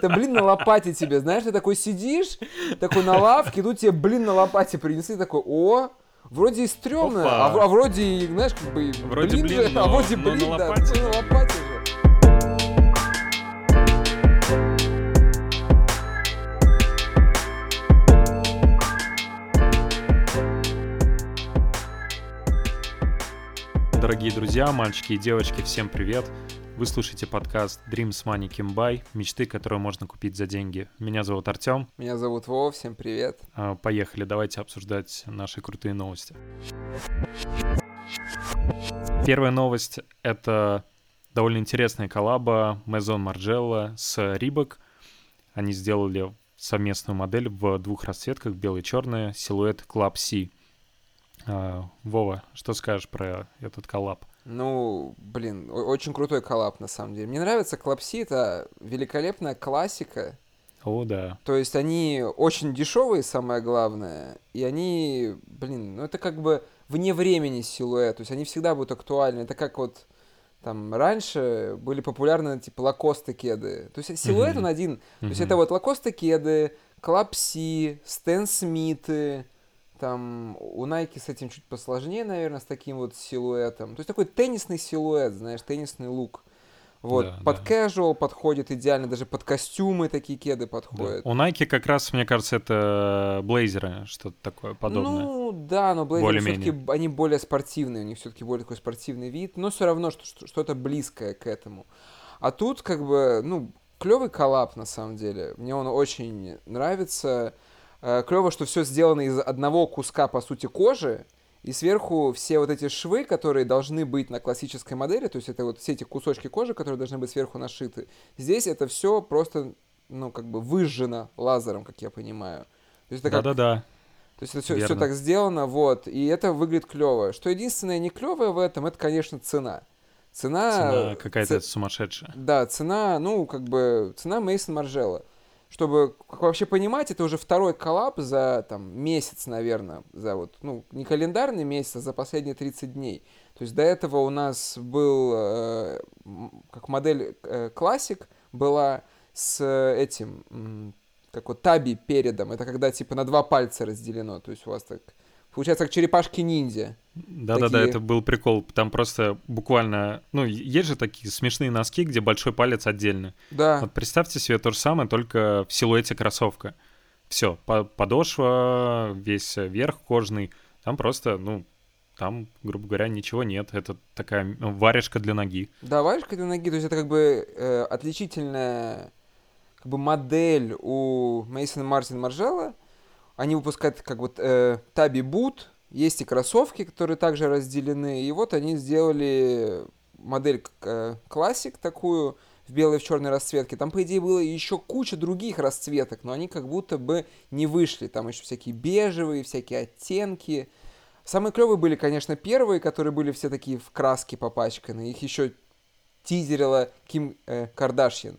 Это блин на лопате тебе, знаешь, ты такой сидишь, такой на лавке, тут тебе блин на лопате принесли, такой, о, вроде и стрёмно, а, а вроде и, знаешь, как бы, вроде блин, блин же, но, а вроде но блин, на да, лопате. на лопате же. Дорогие друзья, мальчики и девочки, всем привет! Вы слушаете подкаст Dreams Money Can Buy, мечты, которые можно купить за деньги. Меня зовут Артем. Меня зовут Вова, всем привет. А, Поехали, давайте обсуждать наши крутые новости. Первая новость — это довольно интересная коллаба Maison Margiela с Reebok. Они сделали совместную модель в двух расцветках, белый и черный, силуэт Club C. А, Вова, что скажешь про этот коллаб? Ну, блин, очень крутой коллаб, на самом деле. Мне нравится Клапси, это великолепная классика. О, да. То есть они очень дешевые, самое главное, и они, блин, ну это как бы вне времени силуэт, то есть они всегда будут актуальны. Это как вот там раньше были популярны типа лакосты кеды. То есть силуэт Мгм. он один. То есть это вот лакосты кеды, Клапси, Стэн Смиты, там у Nike с этим чуть посложнее, наверное, с таким вот силуэтом. То есть такой теннисный силуэт, знаешь, теннисный лук. Вот, Да, под да. casual подходит идеально, даже под костюмы такие кеды Да. подходят. У Nike как раз, мне кажется, это блейзеры, что-то такое подобное. Ну, да, но блейзеры все-таки они более спортивные, у них все-таки более такой спортивный вид, но все равно что- что- что-то близкое к этому. А тут как бы, ну, клевый коллап на самом деле. Мне он очень нравится. Клево, что все сделано из одного куска, по сути, кожи, и сверху все вот эти швы, которые должны быть на классической модели, то есть это вот все эти кусочки кожи, которые должны быть сверху нашиты. Здесь это все просто, ну, как бы выжжено лазером, как я понимаю. То есть это как Да-да-да. то есть это все, Верно. так сделано, вот, и это выглядит клево. Что единственное не клевое в этом, это, конечно, цена. Цена... Цена какая-то ц- сумасшедшая. Да, цена, ну, как бы, цена Мейсон Маржела. Чтобы вообще понимать, это уже второй коллап за, там, месяц, наверное, за вот, ну, не календарный месяц, а за последние 30 дней. То есть до этого у нас был, э, как модель э, была с э, этим, как вот таби передом. Это когда, типа, на два пальца разделено. То есть у вас так, получается, как черепашки-ниндзя. Да-да-да, такие- это был прикол. Там просто буквально... Ну, есть же такие смешные носки, где большой палец отдельно. Да. Вот представьте себе то же самое, только в силуэте кроссовка. Все, подошва, весь верх кожный. Там просто, ну, там, грубо говоря, ничего нет. Это такая варежка для ноги. Да, варежка для ноги, то есть это как бы э, отличительная как бы модель у Мейсона Мартин Маржела. Они выпускают как вот э, Таби Бут, есть и кроссовки, которые также разделены. И вот они сделали модель э, классик такую в белой и в черной расцветке. Там, по идее, было еще куча других расцветок, но они как будто бы не вышли. Там еще всякие бежевые, всякие оттенки. Самые клевые были, конечно, первые, которые были все такие в краске попачканы. Их еще тизерила Ким э, Кардашьян.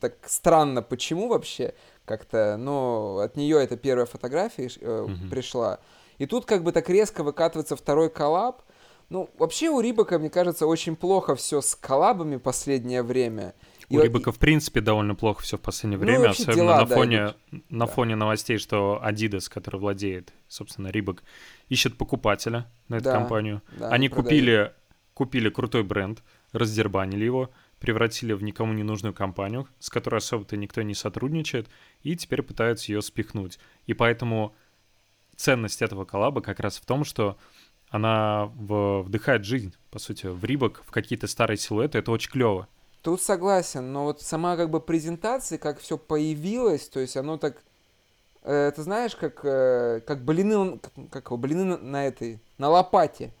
Так странно, почему вообще как-то, но от нее это первая фотография э, Мгм. пришла. И тут как бы так резко выкатывается второй коллаб. Ну, вообще у Рибака, мне кажется, очень плохо все с коллабами последнее время. И У вот- Рибака, в принципе, довольно плохо все в последнее Ну, время, особенно дела, на да, фоне, на Да. фоне новостей, что Adidas, который владеет, собственно, Рибак, ищет покупателя на эту Да, компанию. да, Они продают. купили, купили крутой бренд, раздербанили его, превратили в никому не нужную компанию, с которой особо-то никто не сотрудничает, и теперь пытаются ее спихнуть. И поэтому ценность этого коллаба как раз в том, что она в- вдыхает жизнь, по сути, в Рибок, в какие-то старые силуэты. Это очень клево. Тут согласен, но вот сама как бы презентация, как все появилось, то есть оно так, э, ты знаешь, как, э, как блины, как, как блины на этой, на лопате.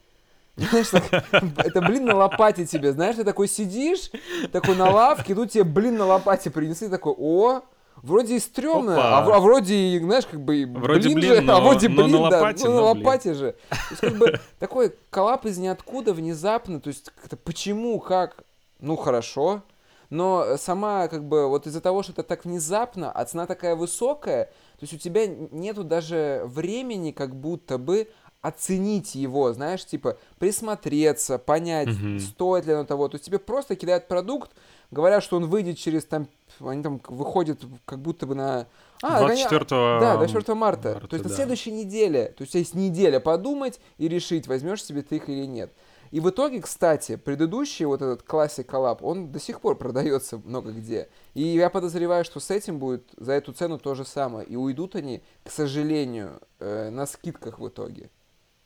Знаешь, так, это блин на лопате тебе, знаешь, ты такой сидишь, такой на лавке, тут тебе блин на лопате принесли, такой, о, вроде и стрёмно, а, а вроде и, знаешь, как бы Вроде блин, блин, же, но- а вроде но на блин, да, лопате, ну, на но блин. лопате же. То есть как бы такой коллап из ниоткуда внезапно, то есть как-то почему, как, ну хорошо, но сама как бы вот из-за того, что это так внезапно, а цена такая высокая, то есть у тебя нету даже времени как будто бы оценить его, знаешь, типа присмотреться, понять, Мгм. стоит ли оно того. То есть тебе просто кидают продукт, Говорят, что он выйдет через там, они там выходят как будто бы на... А, 24 Да, 24 марта. марта, То есть на да. следующей неделе. То есть есть неделя подумать и решить, возьмешь себе ты их или нет. И в итоге, кстати, предыдущий вот этот классик коллаб, он до сих пор продается много где. И я подозреваю, что с этим будет за эту цену то же самое. И уйдут они, к сожалению, э, на скидках в итоге.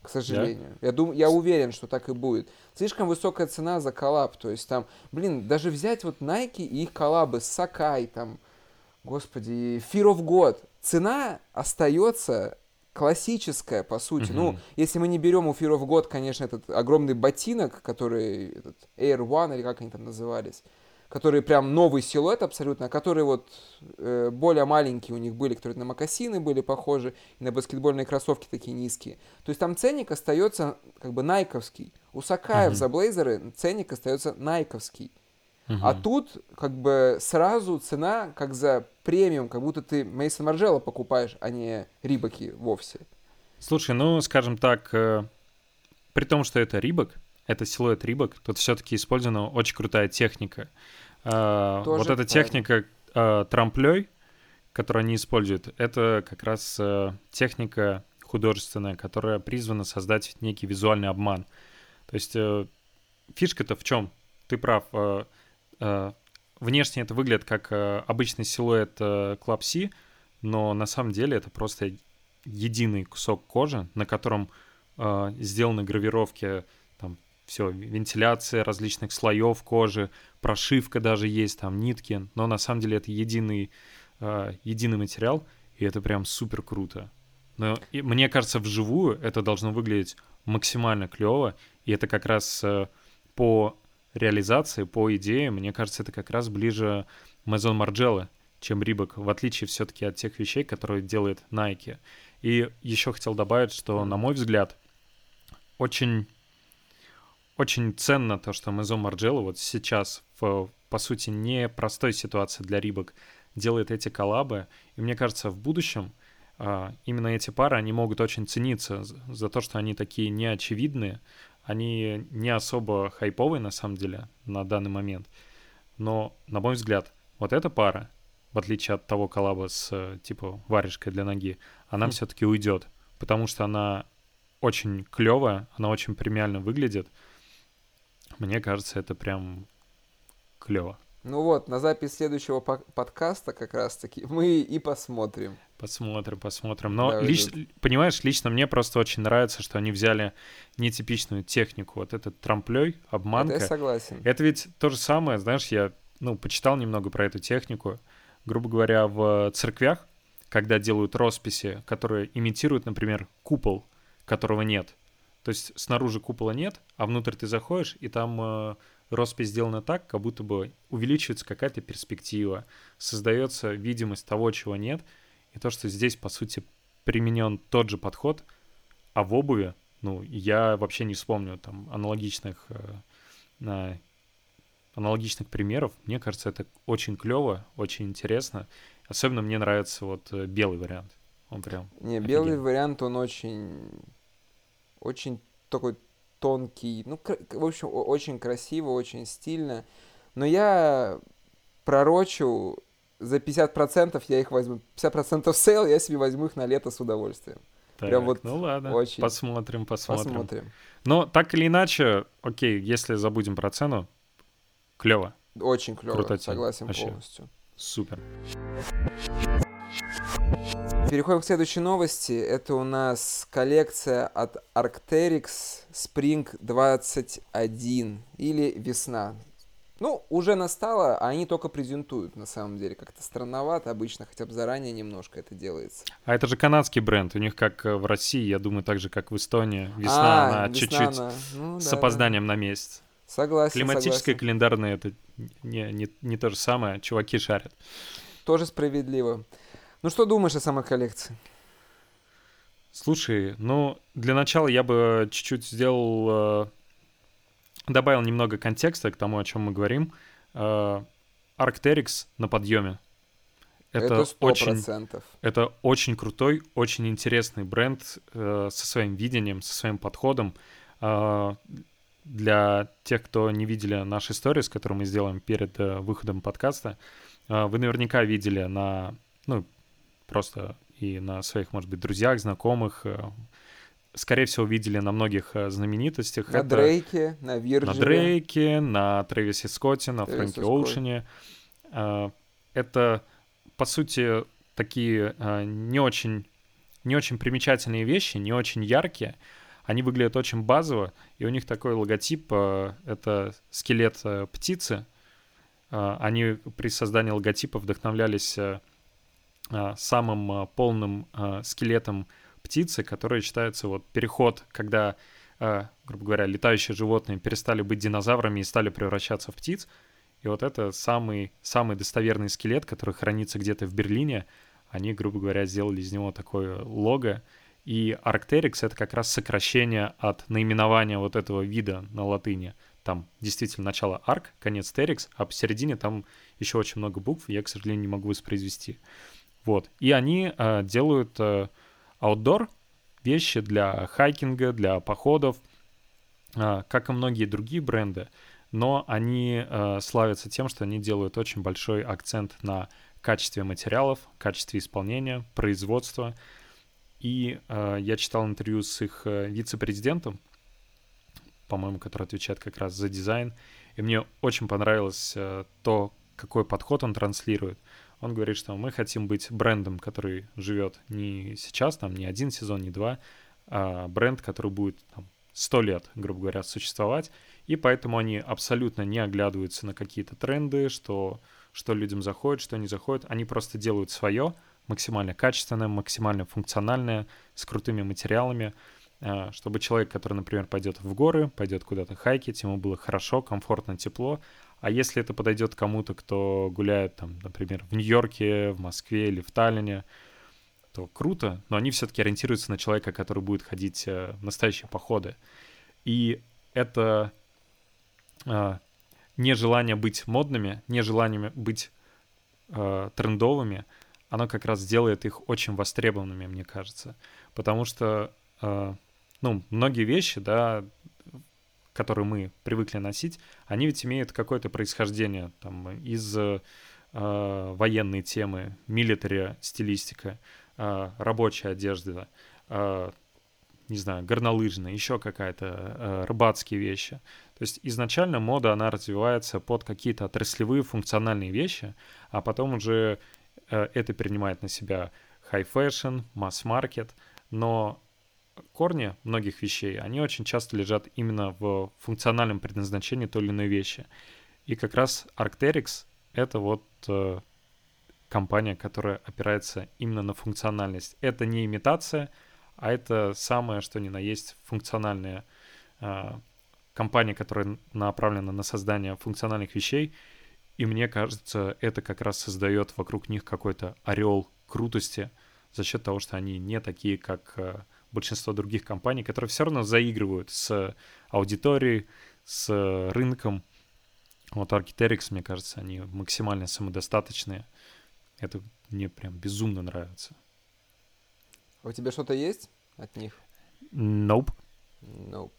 К сожалению. Я, дум, я уверен, что так и будет. Слишком высокая цена за коллаб. То есть там, блин, даже взять вот Nike и их коллабы с Сакай, там, господи, Fear of God. Цена остается классическая, по сути. Мгм. Ну, если мы не берем у Fear of God, конечно, этот огромный ботинок, который, этот Air One, или как они там назывались, который прям новый силуэт абсолютно, а которые вот э, более маленькие у них были, которые на мокасины были похожи, и на баскетбольные кроссовки такие низкие. То есть там ценник остается как бы найковский. У Сакаев Мгм. за блейзеры ценник остается найковский. Мгм. А тут как бы сразу цена как за премиум, как будто ты Мейсон Марджелло покупаешь, а не Рибаки вовсе. Слушай, ну, скажем так, э, при том, что это Рибок, это силуэт Рибок, тут все-таки использована очень крутая техника. Э, Тоже вот эта правильно. техника э, трамплей, которую они используют, это как раз э, техника художественная, которая призвана создать некий визуальный обман. То есть э, фишка-то в чем? Ты прав. э, э, внешне это выглядит как э, обычный силуэт э, Club C, но на самом деле это просто единый кусок кожи, на котором э, сделаны гравировки, все, вентиляция различных слоев кожи, прошивка даже есть, там нитки, но на самом деле это единый, э, единый материал, и это прям супер круто. Но и мне кажется, вживую это должно выглядеть максимально клево, и это как раз э, по реализации, по идее, мне кажется, это как раз ближе Maison Margiela, чем Рибок, в отличие все-таки от тех вещей, которые делает Nike. И еще хотел добавить, что, на мой взгляд, очень, очень ценно то, что Maison Margiela вот сейчас, в, по сути, непростой ситуации для Рибок, делает эти коллабы. И мне кажется, в будущем а, именно эти пары, они могут очень цениться за, то, что они такие неочевидные, они не особо хайповые на самом деле на данный момент. Но, на мой взгляд, вот эта пара, в отличие от того коллаба с типа варежкой для ноги, она Хм. все-таки уйдет, потому что она очень клевая, она очень премиально выглядит. Мне кажется, это прям клево. Ну вот, на запись следующего по- подкаста как раз-таки мы и посмотрим. Посмотрим, посмотрим. Но, Да, лич- понимаешь, лично мне просто очень нравится, что они взяли нетипичную технику. Вот этот трамплей, Это обманка. я согласен. Это ведь то же самое, знаешь, я, ну, почитал немного про эту технику. Грубо говоря, в церквях, когда делают росписи, которые имитируют, например, купол, которого нет. То есть снаружи купола нет, а внутрь ты заходишь, и там э, роспись сделана так, как будто бы увеличивается какая-то перспектива, создается видимость того, чего нет. И то, что здесь, по сути, применен тот же подход, а в обуви, ну, я вообще не вспомню там аналогичных э, на аналогичных примеров. Мне кажется, это очень клево, очень интересно. Особенно мне нравится вот э, белый вариант. Он прям Не, белый Офигенно. вариант, он очень, очень такой тонкий, ну, в общем, очень красиво, очень стильно. Но я пророчу, за 50% я их возьму. 50% sale, я себе возьму их на лето с удовольствием. так. Прям вот ну ладно, очень. посмотрим, посмотрим. Посмотрим. Но так или иначе, окей, если забудем про цену, клево, Очень клево, согласен вообще. полностью. супер. Переходим к следующей новости. Это у нас коллекция от Arcteryx Spring 21 или весна. Ну, уже настало, а они только презентуют, на самом деле. Как-то странновато обычно, хотя бы заранее немножко это делается. А это же канадский бренд, у них как э, в России, я думаю, так же, как в Эстонии. Весна, А, она чуть-чуть она- ну с да, да. опозданием на месяц. Согласен, Климатическое согласен. календарное это не, не, не то же самое, чуваки шарят. Тоже справедливо. Ну, что думаешь о самой коллекции? Слушай, ну, для начала я бы чуть-чуть сделал, э, добавил немного контекста к тому, о чем мы говорим. Э, Arcteryx на подъеме. Это, сто очень, процентов. это очень крутой, очень интересный бренд э, со своим видением, со своим подходом. Э, для тех, кто не видели наши истории, с которыми мы сделаем перед э, выходом подкаста, э, вы наверняка видели на, ну, просто и на своих, может быть, друзьях, знакомых, э, скорее всего, видели на многих э, знаменитостях. На Это Дрейке, на Вирджиле. на Дрейке, на Трэвисе Скотте, на Трэвисе Фрэнке Скотте. Оушене. Э, Это, по сути, такие не очень, не очень примечательные вещи, не очень яркие. Они выглядят очень базово, и у них такой логотип это скелет птицы. Они при создании логотипа вдохновлялись самым э, полным э, скелетом птицы, который считается вот переход, когда, грубо говоря, летающие животные перестали быть динозаврами и стали превращаться в птиц. И вот это самый, самый достоверный скелет, который хранится где-то в Берлине. Они, грубо говоря, сделали из него такое лого. И Arcteryx — это как раз сокращение от наименования вот этого вида на латыни. Там действительно начало arc, конец terix, а посередине там еще очень много букв, я, к сожалению, не могу воспроизвести. Вот. И они э, делают э, аутдор вещи для хайкинга, для походов, э, как и многие другие бренды, но они э, славятся тем, что они делают очень большой акцент на качестве материалов, качестве исполнения, производства. И э, я читал интервью с их э, вице-президентом, по-моему, который отвечает как раз за дизайн, и мне очень понравилось э, то, какой подход он транслирует. Он говорит, что мы хотим быть брендом, который живет не сейчас, там, не один сезон, не два, а бренд, который будет 100 лет, грубо говоря, существовать. И поэтому они абсолютно не оглядываются на какие-то тренды, что, что людям заходит, что не заходит. Они просто делают свое, максимально качественное, максимально функциональное, с крутыми материалами, а, чтобы человек, который, например, пойдет в горы, пойдет куда-то хайкить, ему было хорошо, комфортно, тепло. А если это подойдет кому-то, кто гуляет, там, например, в Нью-Йорке, в Москве или в Таллине, то круто, но они все-таки ориентируются на человека, который будет ходить э, в настоящие походы. И это э, нежелание быть модными, нежелание быть э, трендовыми, оно как раз делает их очень востребованными, мне кажется. Потому что, э, ну, многие вещи, да, которые мы привыкли носить, они ведь имеют какое-то происхождение там из э, военной темы, милитари стилистика, э, рабочая одежда, э, не знаю, горнолыжная, еще какая-то, э, рыбацкие вещи. То есть изначально мода, она развивается под какие-то отраслевые функциональные вещи, а потом уже э, это принимает на себя fashion, масс-маркет, но корни многих вещей, они очень часто лежат именно в функциональном предназначении той или иной вещи. И как раз Arcteryx — это вот э, компания, которая опирается именно на функциональность. Это не имитация, а это самое, что ни на есть, функциональная э, компания, которая направлена на создание функциональных вещей. И мне кажется, это как раз создает вокруг них какой-то орел крутости за счет того, что они не такие, как э, большинство других компаний, которые все равно заигрывают с аудиторией, с рынком. Вот Arcteryx, мне кажется, они максимально самодостаточные. Это мне прям безумно нравится. А у тебя что-то есть от них? Nope. Nope.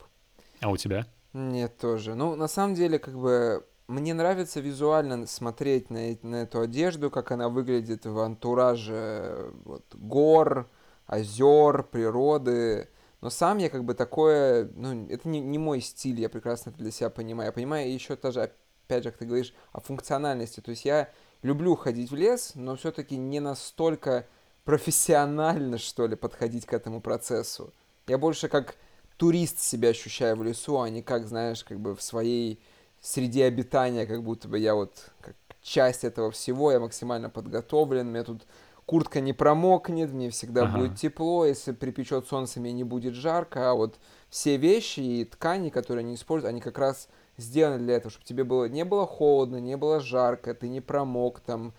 А у тебя? Нет, тоже. Ну, на самом деле, как бы, мне нравится визуально смотреть на, на эту одежду, как она выглядит в антураже э, вот, гор, озер, природы. Но сам я как бы такое, ну, это не, не мой стиль, я прекрасно это для себя понимаю. Я понимаю еще тоже, опять же, как ты говоришь, о функциональности. То есть я люблю ходить в лес, но все-таки не настолько профессионально, что ли, подходить к этому процессу. Я больше как турист себя ощущаю в лесу, а не как, знаешь, как бы в своей среде обитания, как будто бы я вот как часть этого всего, я максимально подготовлен, меня тут куртка не промокнет, мне всегда Ага. будет тепло, если припечет солнце, мне не будет жарко, а вот все вещи и ткани, которые они используют, они как раз сделаны для этого, чтобы тебе было не было холодно, не было жарко, ты не промок там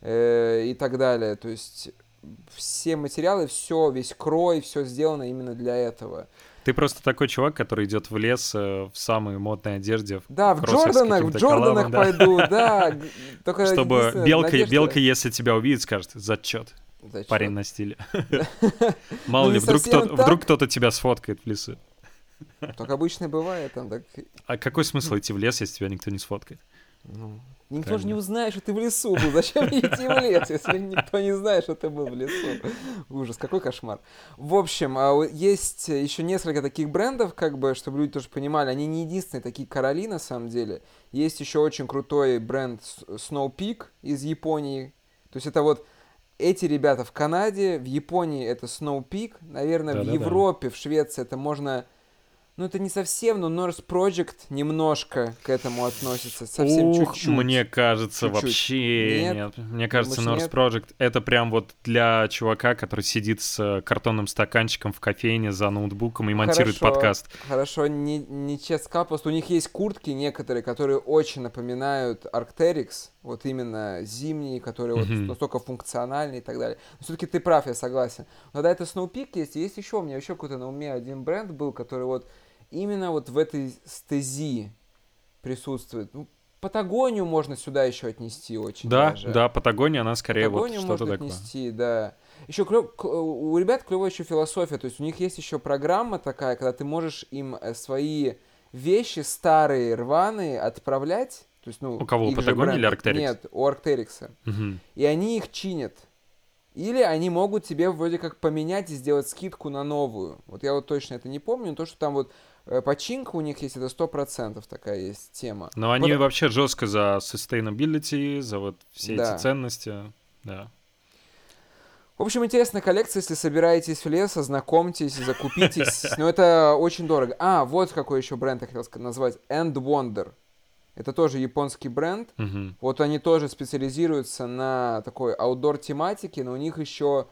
э, и так далее. То есть все материалы, все, весь крой, все сделано именно для этого. Ты просто такой чувак, который идет в лес э, в самой модной одежде, Да, в Джорданах, в Джорданах коллабом, пойду, да. Только чтобы белка, белка, если тебя увидит, скажет, зачет, Зачет. парень на стиле. Мало Ну, ли, вдруг кто-то, тебя сфоткает в лесу. Так обычно бывает там так. А какой смысл идти в лес, если тебя никто не сфоткает? Ну, никто же Правильно. не узнает, что ты в лесу был. Зачем мне идти в лес, если никто не знает, что ты был в лесу? Ужас, какой кошмар. В общем, а, есть еще несколько таких брендов, как бы, чтобы люди тоже понимали, они не единственные такие короли на самом деле. Есть еще очень крутой бренд Snow Peak из Японии. То есть это вот эти ребята в Канаде, в Японии это Snow Peak, наверное, в Да-да-да. Европе, в Швеции это можно... Ну, это не совсем, но Norse Project немножко к этому относится. Совсем Ух, чуть-чуть. мне кажется, Чуть-чуть. вообще Нет? нет. Мне кажется, Думаешь, North нет? Project это прям вот для чувака, который сидит с э, картонным стаканчиком в кофейне за ноутбуком и монтирует Хорошо. подкаст. Хорошо, не, не сказал, просто у них есть куртки некоторые, которые очень напоминают Arcteryx, вот именно зимние, которые вот Мгм. настолько функциональные и так далее. Но все-таки ты прав, я согласен. Но да, это Snow Peak есть, есть еще, у меня еще какой-то на уме один бренд был, который вот именно вот в этой стези присутствует. Ну, Патагонию можно сюда еще отнести очень Да, даже. да, Патагония, она скорее вот Патагонию что-то можно такое. отнести, да. Еще клё- у ребят клевая еще философия, то есть у них есть еще программа такая, когда ты можешь им э, свои вещи старые, рваные отправлять. То есть, ну, У кого, у Патагонии или Arc'teryx? Нет, у Арктерикса. Мгм. И они их чинят. Или они могут тебе вроде как поменять и сделать скидку на новую. Вот я вот точно это не помню, но то, что там вот починка у них есть, это сто процентов такая есть тема. Но они Вот- вообще жестко за sustainability, за вот все Да. эти ценности. Да. В общем, интересная коллекция, если собираетесь в лес, ознакомьтесь, закупитесь. Но это очень дорого. А, вот какой еще бренд я хотел назвать. End Wonder. Это тоже японский бренд. Мгм. Вот они тоже специализируются на такой аутдор тематике, но у них еще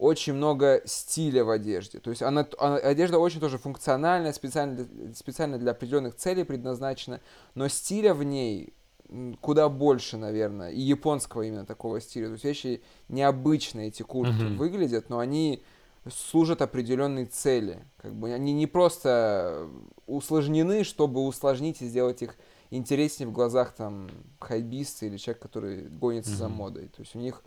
очень много стиля в одежде. То есть она, она- одежда очень тоже функциональная, специально для, специально для определенных целей предназначена, но стиля в ней куда больше, наверное, и японского именно такого стиля. То есть вещи необычные эти куртки Мгм. выглядят, но они служат определенной цели. Как бы они не просто усложнены, чтобы усложнить и сделать их интереснее в глазах там хайбиста или человека, который гонится за Мгм. модой. То есть у них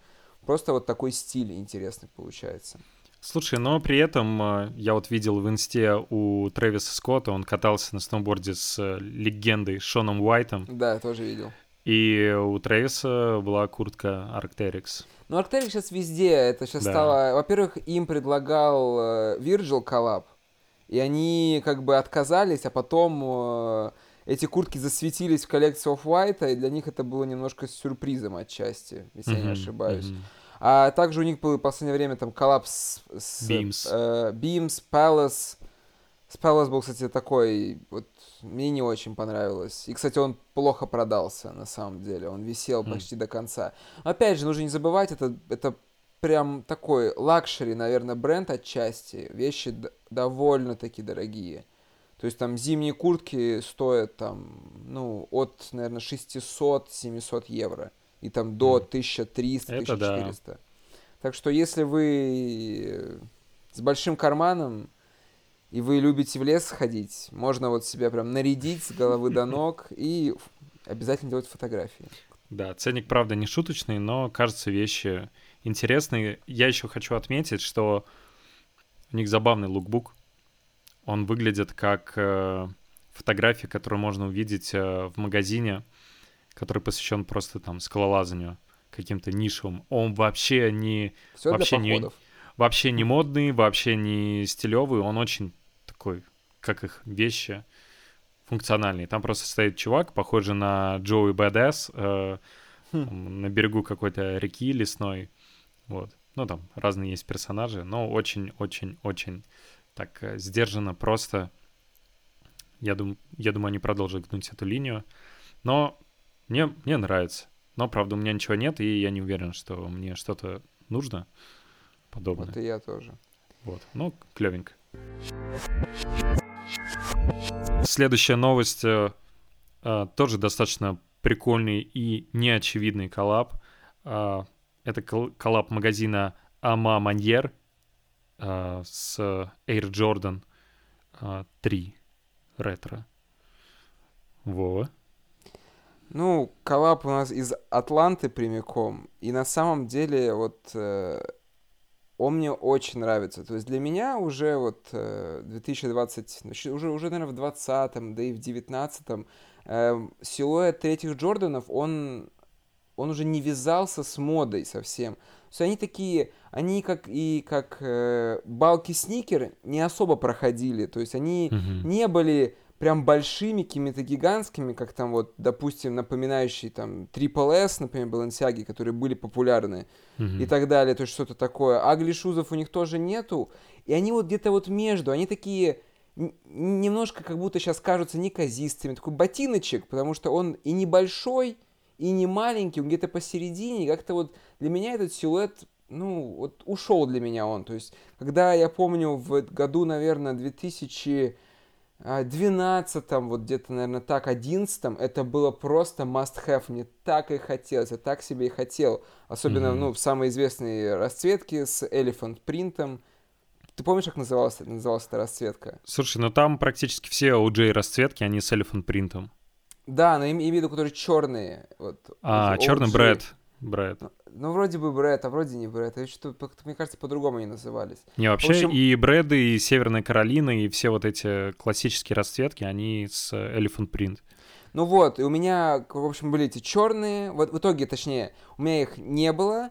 просто вот такой стиль интересный получается. Слушай, но при этом э, я вот видел в инсте у Трэвиса Скотта, он катался на сноуборде с э, легендой Шоном Уайтом, Да, я тоже видел. и у Трэвиса была куртка Arc'teryx. Ну, Arcteryx сейчас везде. Это сейчас Да. стало... Во-первых, им предлагал э, Virgil коллаб, и они как бы отказались, а потом эти куртки засветились в коллекции Off-White, и для них это было немножко сюрпризом отчасти, если я не ошибаюсь. мгм. А также у них был в последнее время там коллапс с, с, Beams. э, Beams, Palace. С Palace был, кстати, такой, вот, мне не очень понравилось. И, кстати, он плохо продался, на самом деле. Он висел Хм. почти до конца. Опять же, нужно не забывать, это, это прям такой luxury, наверное, бренд отчасти. Вещи довольно-таки дорогие. То есть там зимние куртки стоят там, ну, от, наверное, 600-700 евро. И там до Мгм. 1300-1400. Это да. Так что если вы с большим карманом и вы любите в лес ходить, можно вот себя прям нарядить с головы до ног и обязательно делать фотографии. Да, ценник, правда, не шуточный, но, кажется, вещи интересные. Я еще хочу отметить, что у них забавный лукбук. Он выглядит как э, фотографии, которые можно увидеть э, в магазине, который посвящен просто там скалолазанию каким-то нишевым. Он вообще не, Все Вообще не- вообще не модный, вообще не стилевый. Он очень такой, как их вещи, функциональный. Там просто стоит чувак, похожий на Джоуи Бэдэс, э, Хм. на берегу какой-то реки лесной. Вот. Ну, там разные есть персонажи, но очень-очень-очень так э, сдержанно, просто. Я, дум, я думаю, они продолжат гнуть эту линию. Но мне, мне нравится. Но, правда, у меня ничего нет, и я не уверен, что мне что-то нужно подобное. Вот и я тоже. Вот. Ну, клевенько. Следующая новость э, э, тоже достаточно прикольный и неочевидный collab. Э, это col- collab магазина A Ma Maniére э, с Air Jordan э, 3 ретро. Вова. Ну, коллаб у нас из Атланты прямиком. И на самом деле, вот э, он мне очень нравится. То есть для меня уже вот 2020, ну, уже, уже наверное, в 20 да и в 19 э, силуэт третьих Джорданов, он, он уже не вязался с модой совсем. То есть они такие, они как и как э, балки сникер не особо проходили. То есть они mm-hmm. не были прям большими, какими-то гигантскими, как там вот, допустим, напоминающие там Triple S, например, Balenciaga, которые были популярны mm-hmm. и так далее, то есть что-то такое. Агли шузов у них тоже нету, и они вот где-то вот между, они такие немножко как будто сейчас кажутся неказистыми, такой ботиночек, потому что он и небольшой, и не маленький, он где-то посередине, как-то вот для меня этот силуэт ну, вот ушел для меня он. То есть, когда я помню в году, наверное, 2000 12 вот где-то, наверное, так, 11 это было просто must-have. Мне так и хотелось, я так себе и хотел. Особенно, mm-hmm. ну, в самой известной расцветке с Elephant принтом. Ты помнишь, как называлась, называлась эта расцветка? Слушай, ну там практически все OJ расцветки, они с Elephant принтом. Да, но имею в виду, которые черные. Вот, а, черный бред. Брэд. Ну, ну, вроде бы Брэд, а вроде не Брэд. А что, мне кажется, по-другому они назывались. Не, вообще общем... и Брэды, и Северная Каролина, и все вот эти классические расцветки, они с Elephant Print. Ну вот, и у меня, в общем, были эти черные. Вот в итоге, точнее, у меня их не было.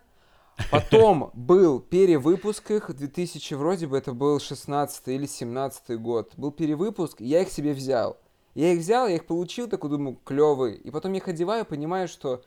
Потом был перевыпуск их, 2000 вроде бы это был 16 или 17 год. Был перевыпуск, и я их себе взял. Я их взял, я их получил, такой думаю, клевый. И потом я их одеваю, понимаю, что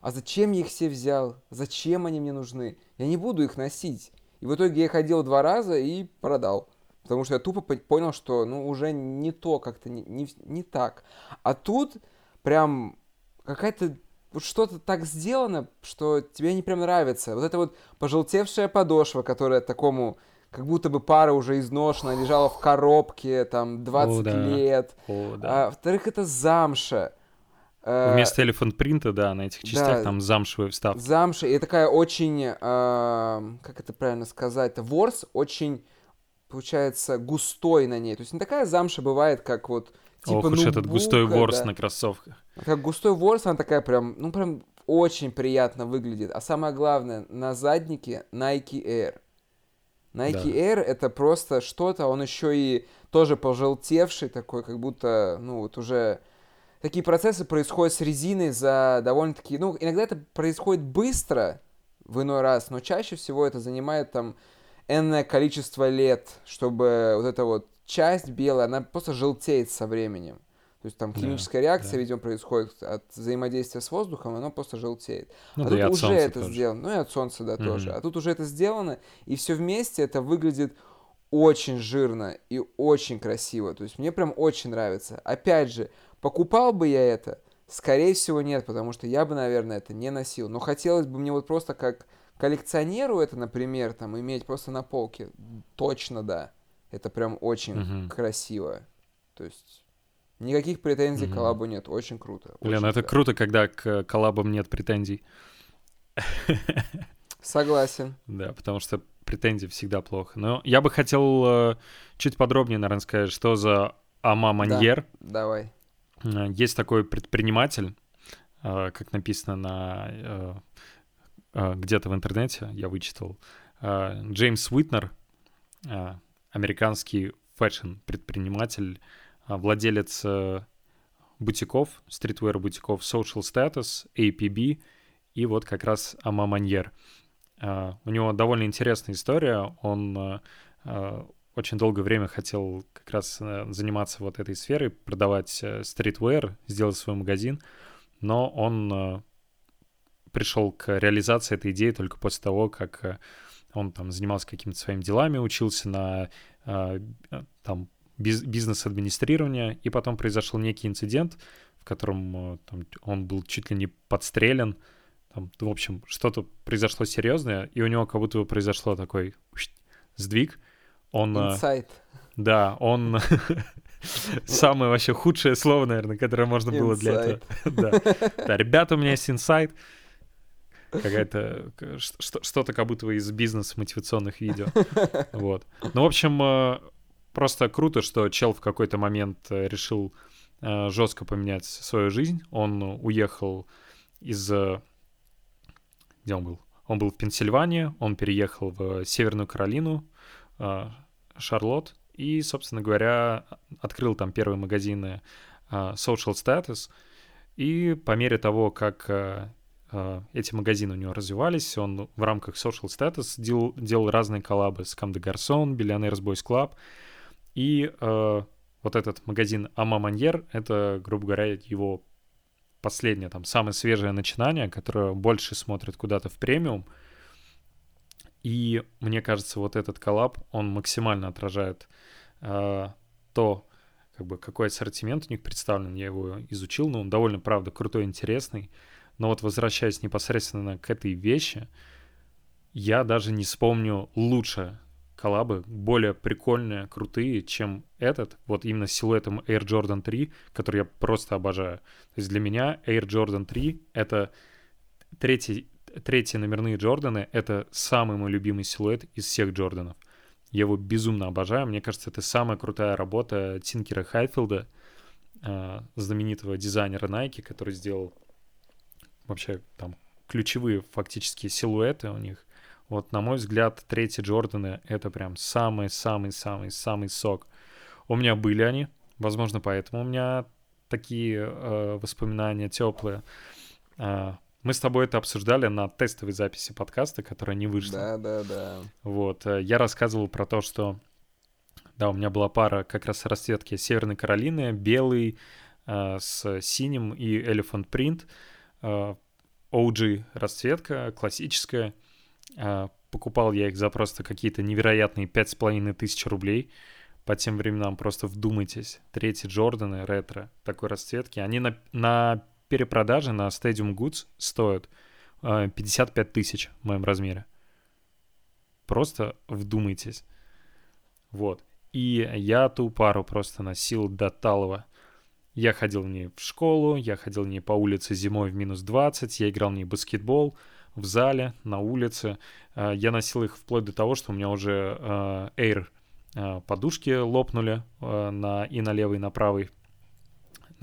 а зачем я их все взял? Зачем они мне нужны? Я не буду их носить. И в итоге я их одел два раза и продал. Потому что я тупо понял, что ну уже не то как-то, не, не, не так. А тут прям какая-то что-то так сделано, что тебе не прям нравится. Вот это вот пожелтевшая подошва, которая такому как будто бы пара уже изношена, лежала в коробке, там, 20 О, да. лет. О, да. а, во-вторых, это замша. Э, Вместо Elephant принта, да, на этих частях да, там замшевая вставка. Замша, и такая очень, э, как это правильно сказать, ворс очень, получается, густой на ней. То есть не такая замша бывает, как вот типа Ох уж этот густой ворс да. на кроссовках. Как густой ворс, она такая прям, ну прям очень приятно выглядит. А самое главное, на заднике Nike Air. Nike да. Air это просто что-то, он еще и тоже пожелтевший такой, как будто, ну вот уже такие процессы происходят с резиной за довольно-таки... Ну, иногда это происходит быстро в иной раз, но чаще всего это занимает там энное количество лет, чтобы вот эта вот часть белая, она просто желтеет со временем. То есть там химическая да, реакция, да. видимо, происходит от взаимодействия с воздухом, оно просто желтеет. Ну, а да тут уже это тоже. сделано. Ну и от солнца, да, mm-hmm. тоже. А тут уже это сделано, и все вместе это выглядит очень жирно и очень красиво. То есть мне прям очень нравится. Опять же, Покупал бы я это? Скорее всего, нет, потому что я бы, наверное, это не носил. Но хотелось бы мне вот просто как коллекционеру это, например, там, иметь просто на полке. Точно, да. Это прям очень uh-huh. красиво. То есть никаких претензий uh-huh. к коллабу нет. Очень круто. Блин, очень это круто, когда к коллабам нет претензий. Согласен. Да, потому что претензий всегда плохо. Но я бы хотел э, чуть подробнее, наверное, сказать, что за Ама Маньер. Да, давай. Э, есть такой предприниматель, э, как написано на где-то в интернете, я вычитал, Джеймс Уитнер, американский фэшн-предприниматель, владелец бутиков, стритвер бутиков Social Status, APB и вот как раз Ама Маньер. У него довольно интересная история. Он очень долгое время хотел как раз э, заниматься вот этой сферой, продавать э, стритвер, сделать свой магазин, но он э, пришел к реализации этой идеи только после того, как он там занимался какими-то своими делами, учился на там бизнес-администрирование, и потом произошел некий инцидент, в котором там, он был чуть ли не подстрелен, там, в общем, что-то произошло серьезное, и у него как будто бы произошло такой сдвиг, он... Инсайт. Да, он... Самое вообще худшее слово, наверное, которое можно было для этого. да. ребята, у меня есть инсайт. Какая-то... Что-то как будто из бизнес-мотивационных видео. Вот. Ну, в общем, э, просто круто, что чел в какой-то момент э, решил э, жестко поменять свою жизнь. Он уехал из... Где он был? Он был в Пенсильвании, он переехал в Северную Каролину, э, Шарлотт, и, собственно говоря, открыл там первые магазины э, Social Status. И по мере того, как э, э, эти магазины у него развивались, он в рамках Social Status дел, делал разные коллабы с Cam de Garçon, Billionaires Boys Club. И э, вот этот магазин Ама Маньер — это, грубо говоря, его последнее, там, самое свежее начинание, которое больше смотрит куда-то в премиум. И мне кажется, вот этот коллаб, он максимально отражает э, то, как бы, какой ассортимент у них представлен. Я его изучил, но он довольно, правда, крутой, интересный. Но вот возвращаясь непосредственно к этой вещи, я даже не вспомню лучше коллабы более прикольные, крутые, чем этот, вот именно с силуэтом Air Jordan 3, который я просто обожаю. То есть для меня Air Jordan 3 — это третий, третьи номерные Джорданы — это самый мой любимый силуэт из всех Джорданов. Я его безумно обожаю. Мне кажется, это самая крутая работа Тинкера Хайфилда, э, знаменитого дизайнера Nike, который сделал вообще там ключевые фактически силуэты у них. Вот, на мой взгляд, третьи Джорданы — это прям самый-самый-самый-самый сок. У меня были они, возможно, поэтому у меня такие э, воспоминания теплые. Э, мы с тобой это обсуждали на тестовой записи подкаста, которая не вышла. Да, да, да. Вот, э, я рассказывал про то, что, да, у меня была пара как раз расцветки Северной Каролины, белый э, с синим и Elephant Print, э, OG расцветка, классическая — а, покупал я их за просто какие-то невероятные пять с половиной тысяч рублей. По тем временам просто вдумайтесь. Третьи Джорданы ретро такой расцветки. Они на, на перепродаже на Stadium Goods стоят 55 а, тысяч в моем размере. Просто вдумайтесь. Вот. И я ту пару просто носил до талого. Я ходил в ней в школу, я ходил в ней по улице зимой в минус 20, я играл в ней баскетбол в зале, на улице. Э, я носил их вплоть до того, что у меня уже э, Air э, подушки лопнули на, и на левой, и на правой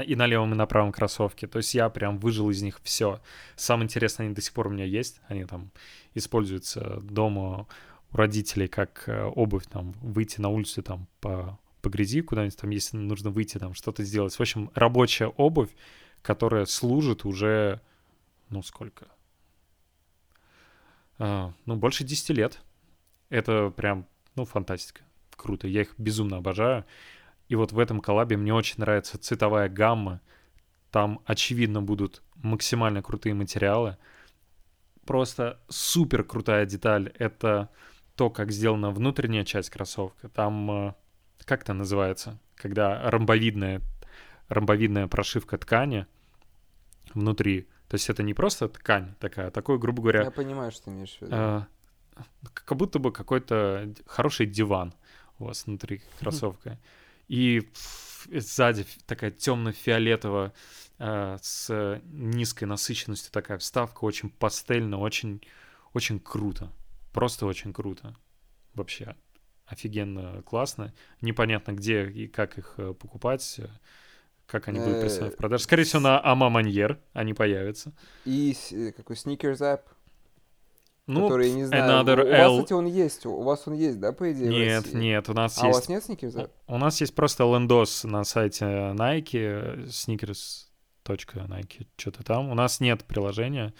и на левом, и на правом кроссовке. То есть я прям выжил из них все. Самое интересное, они до сих пор у меня есть. Они там используются дома у родителей как обувь, там, выйти на улицу там по, по грязи куда-нибудь там, если нужно выйти там что-то сделать. В общем, рабочая обувь, которая служит уже, ну сколько, ну, больше 10 лет. Это прям, ну, фантастика. Круто. Я их безумно обожаю. И вот в этом коллабе мне очень нравится цветовая гамма. Там, очевидно, будут максимально крутые материалы. Просто супер крутая деталь — это то, как сделана внутренняя часть кроссовка. Там, э, как это называется? Когда ромбовидная, ромбовидная прошивка ткани внутри то есть это не просто ткань такая, а такой, грубо говоря... Я понимаю, что ты имеешь в виду. Э, как будто бы какой-то хороший диван у вас внутри кроссовка. И сзади такая темно-фиолетовая э, с низкой насыщенностью такая вставка, очень пастельно, очень, очень круто. Просто очень круто. Вообще офигенно классно. Непонятно, где и как их э, покупать. Как они будут представлены в э, продаже? Скорее всего, на Ама Маньер они появятся. И э, какой Sneakers App. Ну, который, не знаю, Another у, L... вас, кстати, он есть, у вас он есть, да, по идее? Нет, нет, у нас а есть... у вас нет Sneakers App? У нас есть просто лендос на сайте Nike, sneakers.nike, что-то там. У нас нет приложения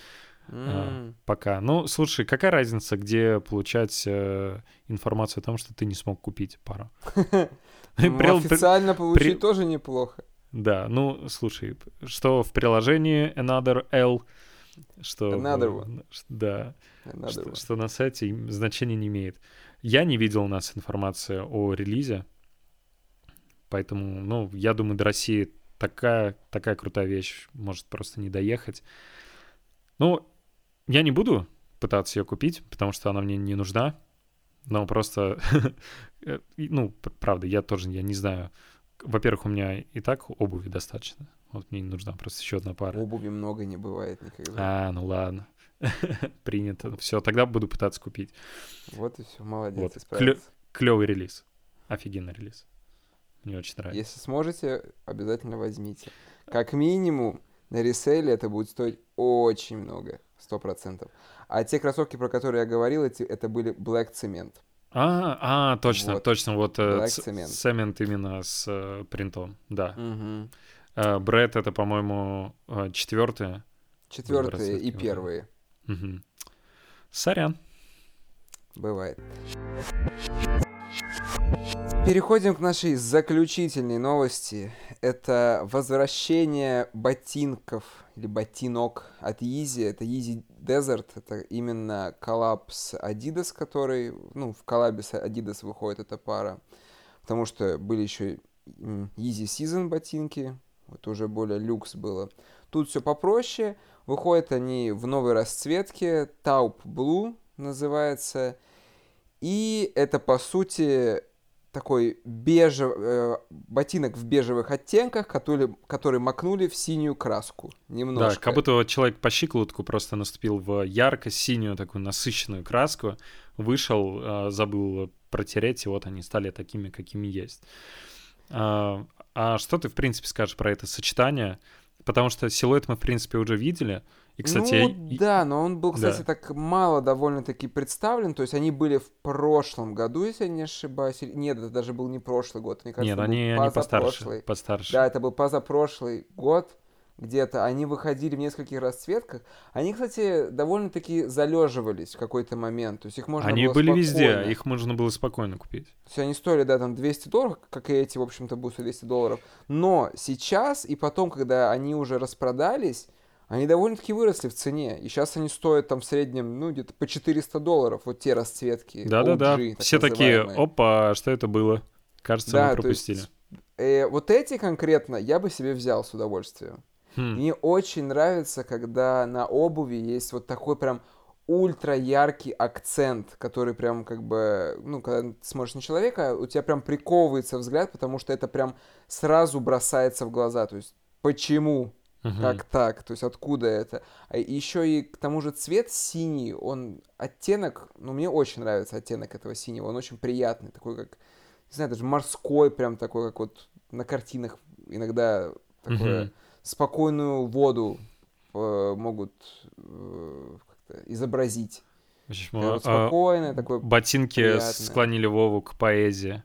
mm. а, пока. Ну, слушай, какая разница, где получать э, информацию о том, что ты не смог купить пару? Официально получить тоже неплохо. Да, ну, слушай, что в приложении Another L, что... Another one. Да, Another что, one. что на сайте значения не имеет. Я не видел у нас информации о релизе, поэтому, ну, я думаю, до России такая, такая крутая вещь может просто не доехать. Ну, я не буду пытаться ее купить, потому что она мне не нужна, но просто, э, ну, правда, я тоже, я не знаю, во-первых, у меня и так обуви достаточно. Вот мне не нужна просто еще одна пара. Обуви много не бывает никогда. А, ну ладно. Принято. Все, тогда буду пытаться купить. Вот и все, молодец, вот. Клё- клевый релиз. Офигенный релиз. Мне очень нравится. Если сможете, обязательно возьмите. Как минимум, на реселе это будет стоить очень много. Сто процентов. А те кроссовки, про которые я говорил, эти, это были Black Cement. А, а, точно, Вот. точно, вот э, цемент именно с э, принтом, да. Мгм. Э, это, по-моему, э, четвертое. Четвертые и первые. Мгм. Сорян. Бывает. Переходим к нашей заключительной новости. Это возвращение ботинков или ботинок от Yeezy. Это Yeezy Desert. Это именно коллаб с Adidas, который... Ну, в коллабе с Adidas выходит эта пара. Потому что были еще Yeezy Season ботинки. Это уже более люкс было. Тут все попроще. Выходят они в новой расцветке. Taupe Blue называется. И это, по сути, такой бежев... э, ботинок в бежевых оттенках, который, который макнули в синюю краску. Немножко. Да, как будто вот человек по щиколотку просто наступил в ярко-синюю такую насыщенную краску, вышел, э, забыл протереть, и вот они стали такими, какими есть. А, а что ты, в принципе, скажешь про это сочетание? Потому что силуэт мы, в принципе, уже видели. И, кстати, ну, и- да, но он был, кстати, Да. так мало довольно-таки представлен. То есть они были в прошлом году, если я не ошибаюсь. Нет, это даже был не прошлый год. Мне кажется, нет, был они, они постарше, постарше. Да, это был позапрошлый год где-то. Они выходили в нескольких расцветках. Они, кстати, довольно-таки залеживались в какой-то момент. То есть их можно они было были везде, спокойно- их можно было спокойно купить. То есть они стоили, да, там 200 долларов, как и эти, в общем-то, бусы 200 долларов. Но сейчас и потом, когда они уже распродались, они довольно-таки выросли в цене. И сейчас они стоят там в среднем, ну, где-то по 400 долларов, вот те расцветки. Да-да-да, так все такие, называемые. опа, что это было? Кажется, Да, мы то есть, пропустили. э, вот эти конкретно я бы себе взял с удовольствием. Хм, Мне очень нравится, когда на обуви есть вот такой прям ультра яркий акцент, который прям как бы, ну, когда ты смотришь на человека, у тебя прям приковывается взгляд, потому что это прям сразу бросается в глаза. То есть, почему? Мгм. Как так? То есть, откуда это? А еще и к тому же цвет синий, он оттенок, ну, мне очень нравится оттенок этого синего, он очень приятный, такой как, не знаю, даже морской, прям такой, как вот на картинах иногда такое Мгм. спокойную воду э, могут э, изобразить. В общем, Такая вот а, такой... Ботинки приятное. склонили Вову к поэзии.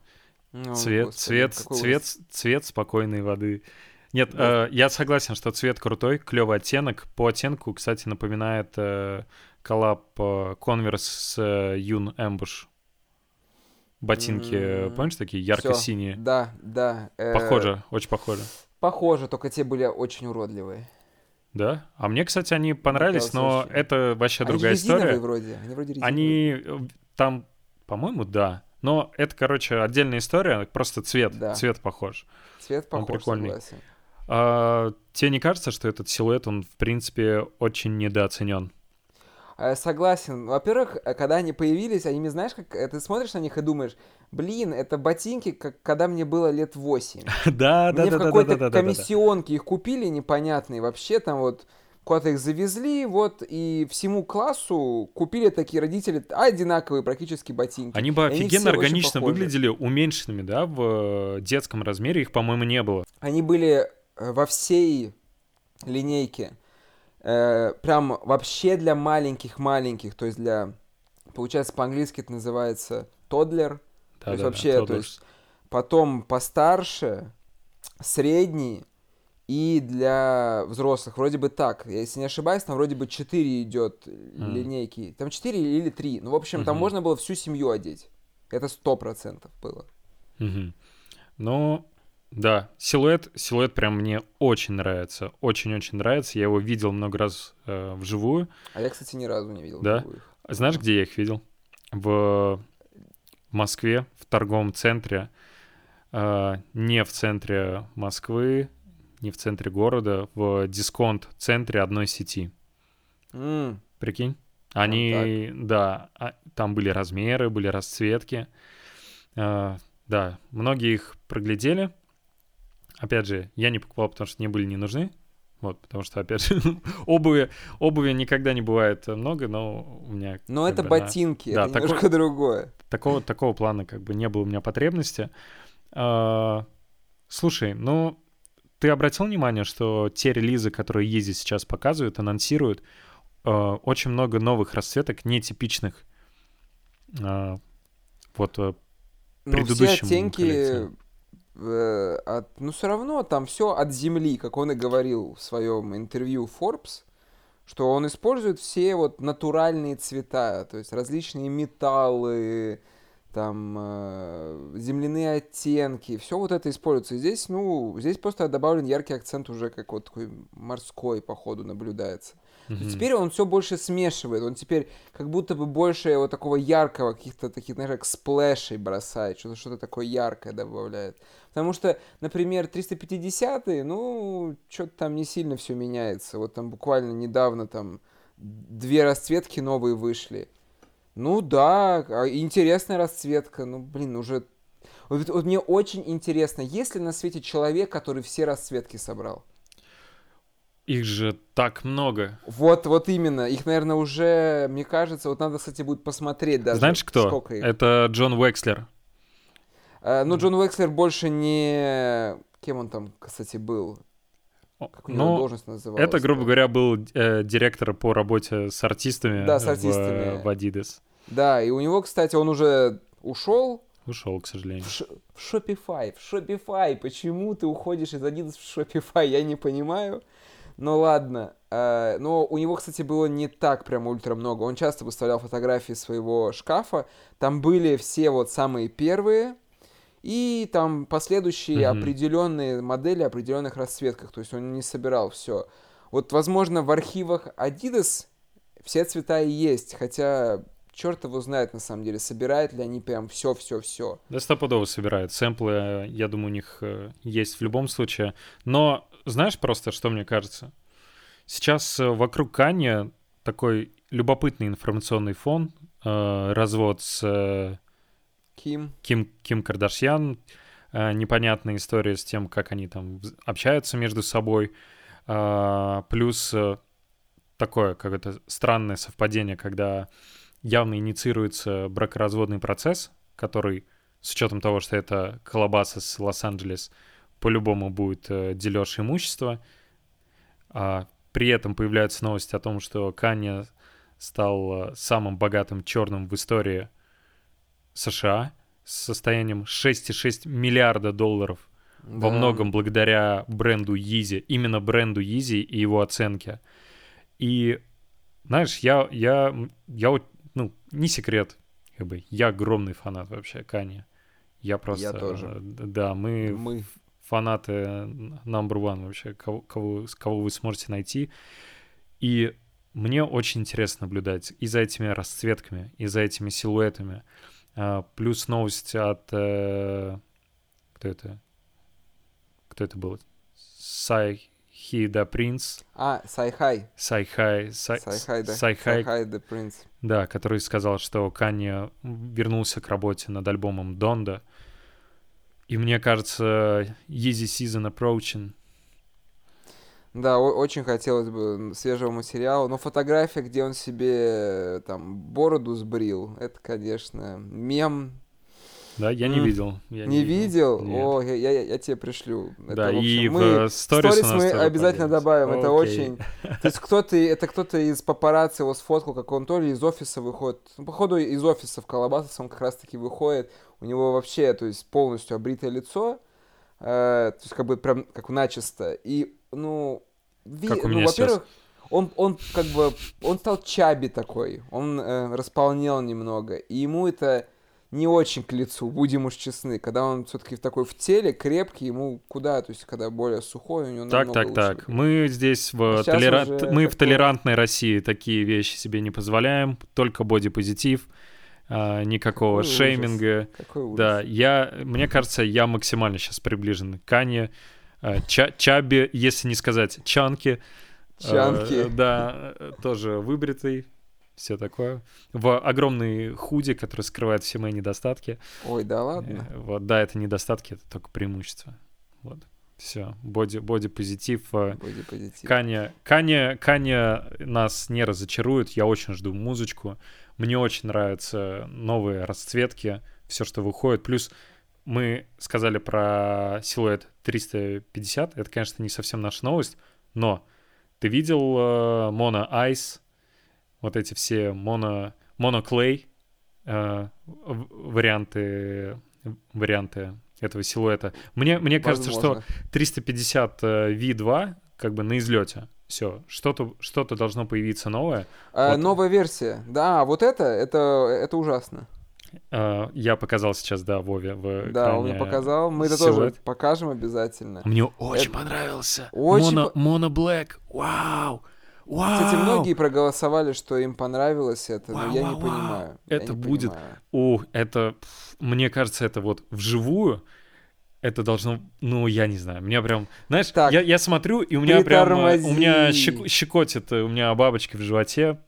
ну, Цвет, господи, цвет, цвет, ужас. цвет спокойной воды. Нет, э, я согласен, что цвет крутой, клевый оттенок. По оттенку, кстати, напоминает э, коллаб э, Converse с э, Юн Ambush. Ботинки, М, помнишь, такие ярко-синие? Да, да. э, Похоже, очень похоже. Похоже, только те были очень уродливые. Да? А мне, кстати, они понравились, но очень. это вообще Они другая история. вроде. Они вроде резиновые. Они э, там, по-моему, да. Но это, короче, отдельная история, просто цвет, Да. цвет похож. Цвет он похож, прикольный. согласен. А, тебе не кажется, что этот силуэт, он, в принципе, очень недооценен? А, Согласен. Во-первых, э, когда они появились, они, мне знаешь, как э, ты смотришь на них и думаешь, блин, это ботинки, как когда мне было лет 8. Да, да, Мне да, в да, какой-то комиссионке их купили непонятные, вообще там вот куда-то их завезли, вот, и всему классу купили такие родители одинаковые практически ботинки. Они бы И офигенно органично выглядели уменьшенными, да, в э, детском размере. Их, по-моему, не было. Они были э, во всей линейке. э, прям вообще для маленьких-маленьких, то есть для, получается, по-английски это называется тодлер, Да, То есть да, вообще, да, то есть потом постарше, средний и для взрослых. Вроде бы так. Если не ошибаюсь, там вроде бы 4 идет Мгм. линейки. Там 4 или 3. Ну, в общем, там Мгм. можно было всю семью одеть. Это 100% было. Мгм. Ну, да, силуэт, силуэт прям мне очень нравится, очень-очень нравится. Я его видел много раз э, вживую. А я, кстати, ни разу не видел. Да? вживую. Знаешь, где я их видел? В Москве, в торговом центре. Э, не в центре Москвы, не в центре города, в дисконт-центре одной сети. М, Прикинь? Они, да, а, там были размеры, были расцветки. Э, да, многие их проглядели. Опять же, я не покупал, потому что не были не нужны. Вот, потому что, опять же, обуви, обуви никогда не бывает много, но у меня... Но это бы, на- ботинки, Да, это такой- немножко другое. такого, такого плана как бы не было у меня потребности. А, слушай, ну, ты обратил внимание, что те релизы, которые Yeezy сейчас показывают, анонсируют, э, очень много новых расцветок, нетипичных. Э, вот э, Ну, все предыдущим оттенки, коллекциям. Э, от, ну, все равно там все от земли, как он и говорил в своем интервью Forbes, что он использует все вот натуральные цвета, то есть различные металлы, там э, земляные оттенки, все вот это используется. И здесь, ну, здесь просто добавлен яркий акцент уже как вот такой морской, походу, наблюдается. То Мгм. теперь он все больше смешивает, он теперь как будто бы больше вот такого яркого, каких-то таких, знаешь, как сплэшей бросает, что-то что такое яркое добавляет. Потому что, например, 350 ну, что-то там не сильно все меняется. Вот там буквально недавно там две расцветки новые вышли. Ну да, а интересная расцветка, ну блин, уже... Вот, вот мне очень интересно, есть ли на свете человек, который все расцветки собрал? Их же так много. Вот, вот именно. Их, наверное, уже, мне кажется, вот надо, кстати, будет посмотреть даже. Знаешь кто? Сколько их. Это Джон Уэкслер. Э, ну, Джон Уэкслер больше не... Кем он там, кстати, был? Как у него Ну, должность называлась? это, грубо говоря, был э, директор по работе с артистами, Да, с в- артистами. в Adidas. Да, и у него, кстати, он уже ушел Ушел, к сожалению. в, Ш- в Shopify. В Shopify. Почему ты уходишь из Adidas в Shopify? Я не понимаю. Ну ладно. Э, но у него, кстати, было не так прям ультра много. Он часто выставлял фотографии своего шкафа. Там были все вот самые первые. И там последующие Мгм. определенные модели определенных расцветках. То есть он не собирал все. Вот, возможно, в архивах Adidas все цвета и есть. Хотя черт его знает, на самом деле, собирают ли они прям все-все-все. Да стопудово собирают. Сэмплы, э, я думаю, у них э, есть в любом случае. Но знаешь просто, что мне кажется? Сейчас э, вокруг Канья такой любопытный информационный фон, э, развод с э, Ким. Ким, Ким Кардашьян, э, непонятная история с тем, как они там общаются между собой, а, плюс э, такое какое-то странное совпадение, когда явно инициируется бракоразводный процесс, который, с учетом того, что это коллабаса с Лос-Анджелес, по-любому будет э, дележ имущества. А, при этом появляются новости о том, что Канья стал э, самым богатым черным в истории США с состоянием 6,6 миллиарда долларов во Да. многом благодаря бренду Yeezy, именно бренду Yeezy и его оценке. И знаешь, я, я, я вот, ну, не секрет, как бы, я огромный фанат вообще Кани. Я просто... тоже. э, Да, мы Мы. Фанаты number one вообще, кого, кого, с кого вы сможете найти. И мне очень интересно наблюдать и за этими расцветками, и за этими силуэтами. А, плюс новость от... э, кто это? Кто это был? Сайхида Принц. А, Сайхай. Сайхай. Сай, Сайхай, да. Сайхай, Сайхай, the Prince. да, который сказал, что Канье вернулся к работе над альбомом Донда. И мне кажется, Yeezy Season Approaching. Да, очень хотелось бы свежего материала. Но фотография, где он себе э, там бороду сбрил, это, конечно, мем. Да, я не видел. я не видел? Нет. О, я, я- я тебе пришлю. Это, Да, в общем, и в мы... э, сторис, Сторис мы обязательно появится. добавим, это Окей. очень... То есть кто-то, это кто-то из папарацци его сфоткал, как он то ли из офиса выходит. Ну, походу, из офиса в Колобасовс он как раз-таки выходит. У него вообще, то есть полностью обритое лицо. э, то есть как бы прям как начисто. И, ну, ви- Как у ну, меня сейчас. во-первых, он, он как бы, он стал чаби такой, он э, располнел немного, и ему это не очень к лицу, будем уж честны. Когда он все-таки в такой в теле, крепкий, ему куда, то есть когда более сухой, у него Так, так, лучше так. Мы здесь в А толера- мы в толерантной России такие вещи себе не позволяем, только бодипозитив, а, никакого Какой ужас. шейминга. Какой ужас. Да, я, мне кажется, я максимально сейчас приближен к Кане, а, Ча- Чаби, если не сказать Чанки. Чанки. Э, Да, э, тоже выбритый, все такое. В огромной худи, который скрывает все мои недостатки. Ой, да ладно. Э, Вот, да, это недостатки, это только преимущества. Вот, все, боди, боди-позитив. э, Бодипозитив. Каня, Каня, Каня нас не разочарует. Я очень жду музычку. Мне очень нравятся новые расцветки, все, что выходит. Плюс мы сказали про силуэт 350. Это, конечно, не совсем наша новость, но ты видел Моно Айс вот эти все моно, моноклей э, варианты, варианты этого силуэта. Мне, мне кажется, что 350 V2 как бы на излете. Все, что-то что должно появиться новое. А, вот. Новая версия. Да, вот это, это, это ужасно. Uh, я показал сейчас, да, Вове в Да, он мне показал. Мы это силуэт. тоже покажем обязательно. Мне очень это... понравился. Очень... Моно, Моно Блэк. Вау! Вау! Кстати, многие проголосовали, что им понравилось это, вау, но я вау, не понимаю. Это не будет... Понимаю. О, это... Мне кажется, это вот вживую это должно, ну, я не знаю, меня прям, знаешь, так, я, я смотрю, и у меня прям, у меня щек, щекотит, э, у меня бабочки в животе.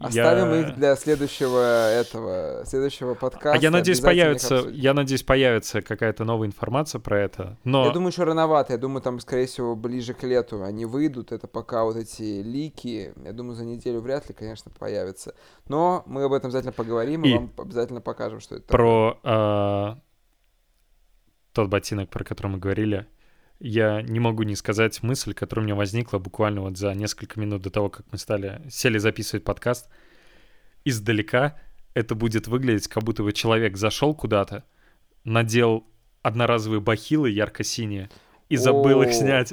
Оставим я... их для следующего этого, следующего подкаста. А я надеюсь, появится, я надеюсь, появится какая-то новая информация про это, но... Я думаю, еще рановато, я думаю, там, скорее всего, ближе к лету они выйдут, это пока вот эти лики, я думаю, за неделю вряд ли, конечно, появится. Но мы об этом обязательно поговорим, и, и вам обязательно покажем, что это Про... Э тот ботинок, про который мы говорили, я не могу не сказать мысль, которая у меня возникла буквально вот за несколько минут до того, как мы стали, сели записывать подкаст. Издалека это будет выглядеть, как будто бы человек зашел куда-то, надел одноразовые бахилы ярко-синие и забыл их снять.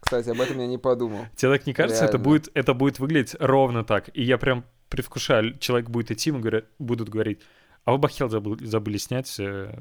Кстати, об этом я не подумал. Тебе так не кажется? Это будет, это будет выглядеть ровно так. И я прям предвкушаю, человек будет идти, ему говорят, будут говорить, а вы бахил забыли, забыли снять, э,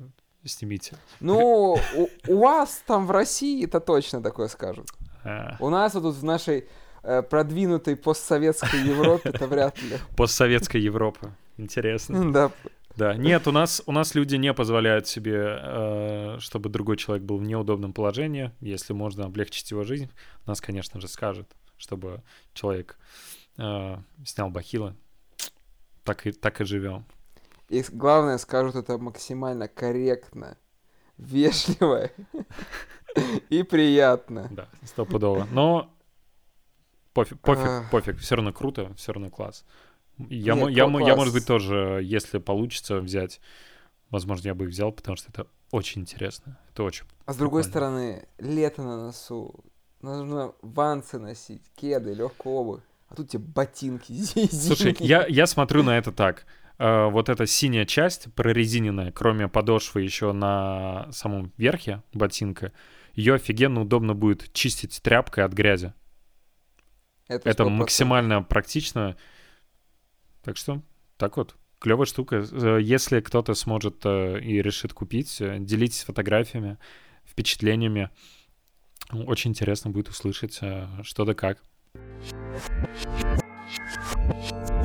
снимите. Ну, у, у вас там в России это точно такое скажут. А. У нас вот тут в нашей э, продвинутой постсоветской Европе это вряд ли. Постсоветская Европа. Интересно. Да. Да, нет, у нас, у нас люди не позволяют себе, э, чтобы другой человек был в неудобном положении. Если можно облегчить его жизнь, нас, конечно же, скажет, чтобы человек э, снял бахилы. Так и, так и живем. И главное, скажут это максимально корректно, вежливо и приятно. Да, стопудово. Но пофиг, пофиг, пофиг, все равно круто, все равно класс. Я, Нет, я, класс. я, может быть, тоже, если получится взять, возможно, я бы их взял, потому что это очень интересно. Это очень А с другой стороны, лето на носу, нужно ванцы носить, кеды, легкую обувь. А тут тебе ботинки Слушай, я, я смотрю на это так. Э, вот эта синяя часть прорезиненная, кроме подошвы еще на самом верхе ботинка, ее офигенно удобно будет чистить тряпкой от грязи. Это, Это максимально практично. Так что, так вот, клевая штука. Э, если кто-то сможет э, и решит купить, делитесь фотографиями, впечатлениями. Очень интересно будет услышать, что да как.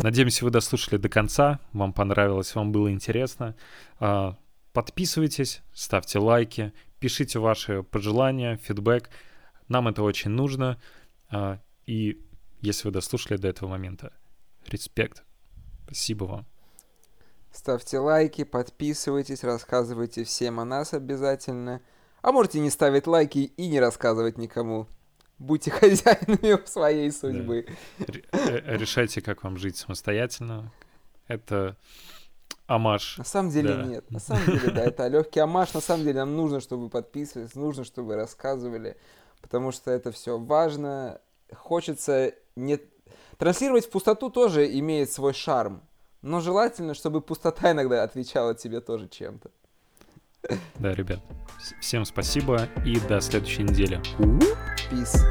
Надеемся, вы дослушали до конца, вам понравилось, вам было интересно. А, подписывайтесь, ставьте лайки, пишите ваши пожелания, фидбэк. Нам это очень нужно. А, и если вы дослушали до этого момента, респект. Спасибо вам. Ставьте лайки, подписывайтесь, рассказывайте всем о нас обязательно. А можете не ставить лайки и не рассказывать никому будьте хозяинами своей судьбы. Да. Решайте, как вам жить самостоятельно. Это амаш. На самом деле да. нет. На самом деле, да, это легкий амаш. На самом деле нам нужно, чтобы вы подписывались, нужно, чтобы вы рассказывали, потому что это все важно. Хочется не... Транслировать в пустоту тоже имеет свой шарм, но желательно, чтобы пустота иногда отвечала тебе тоже чем-то. Да, ребят, всем спасибо и до следующей недели. peace.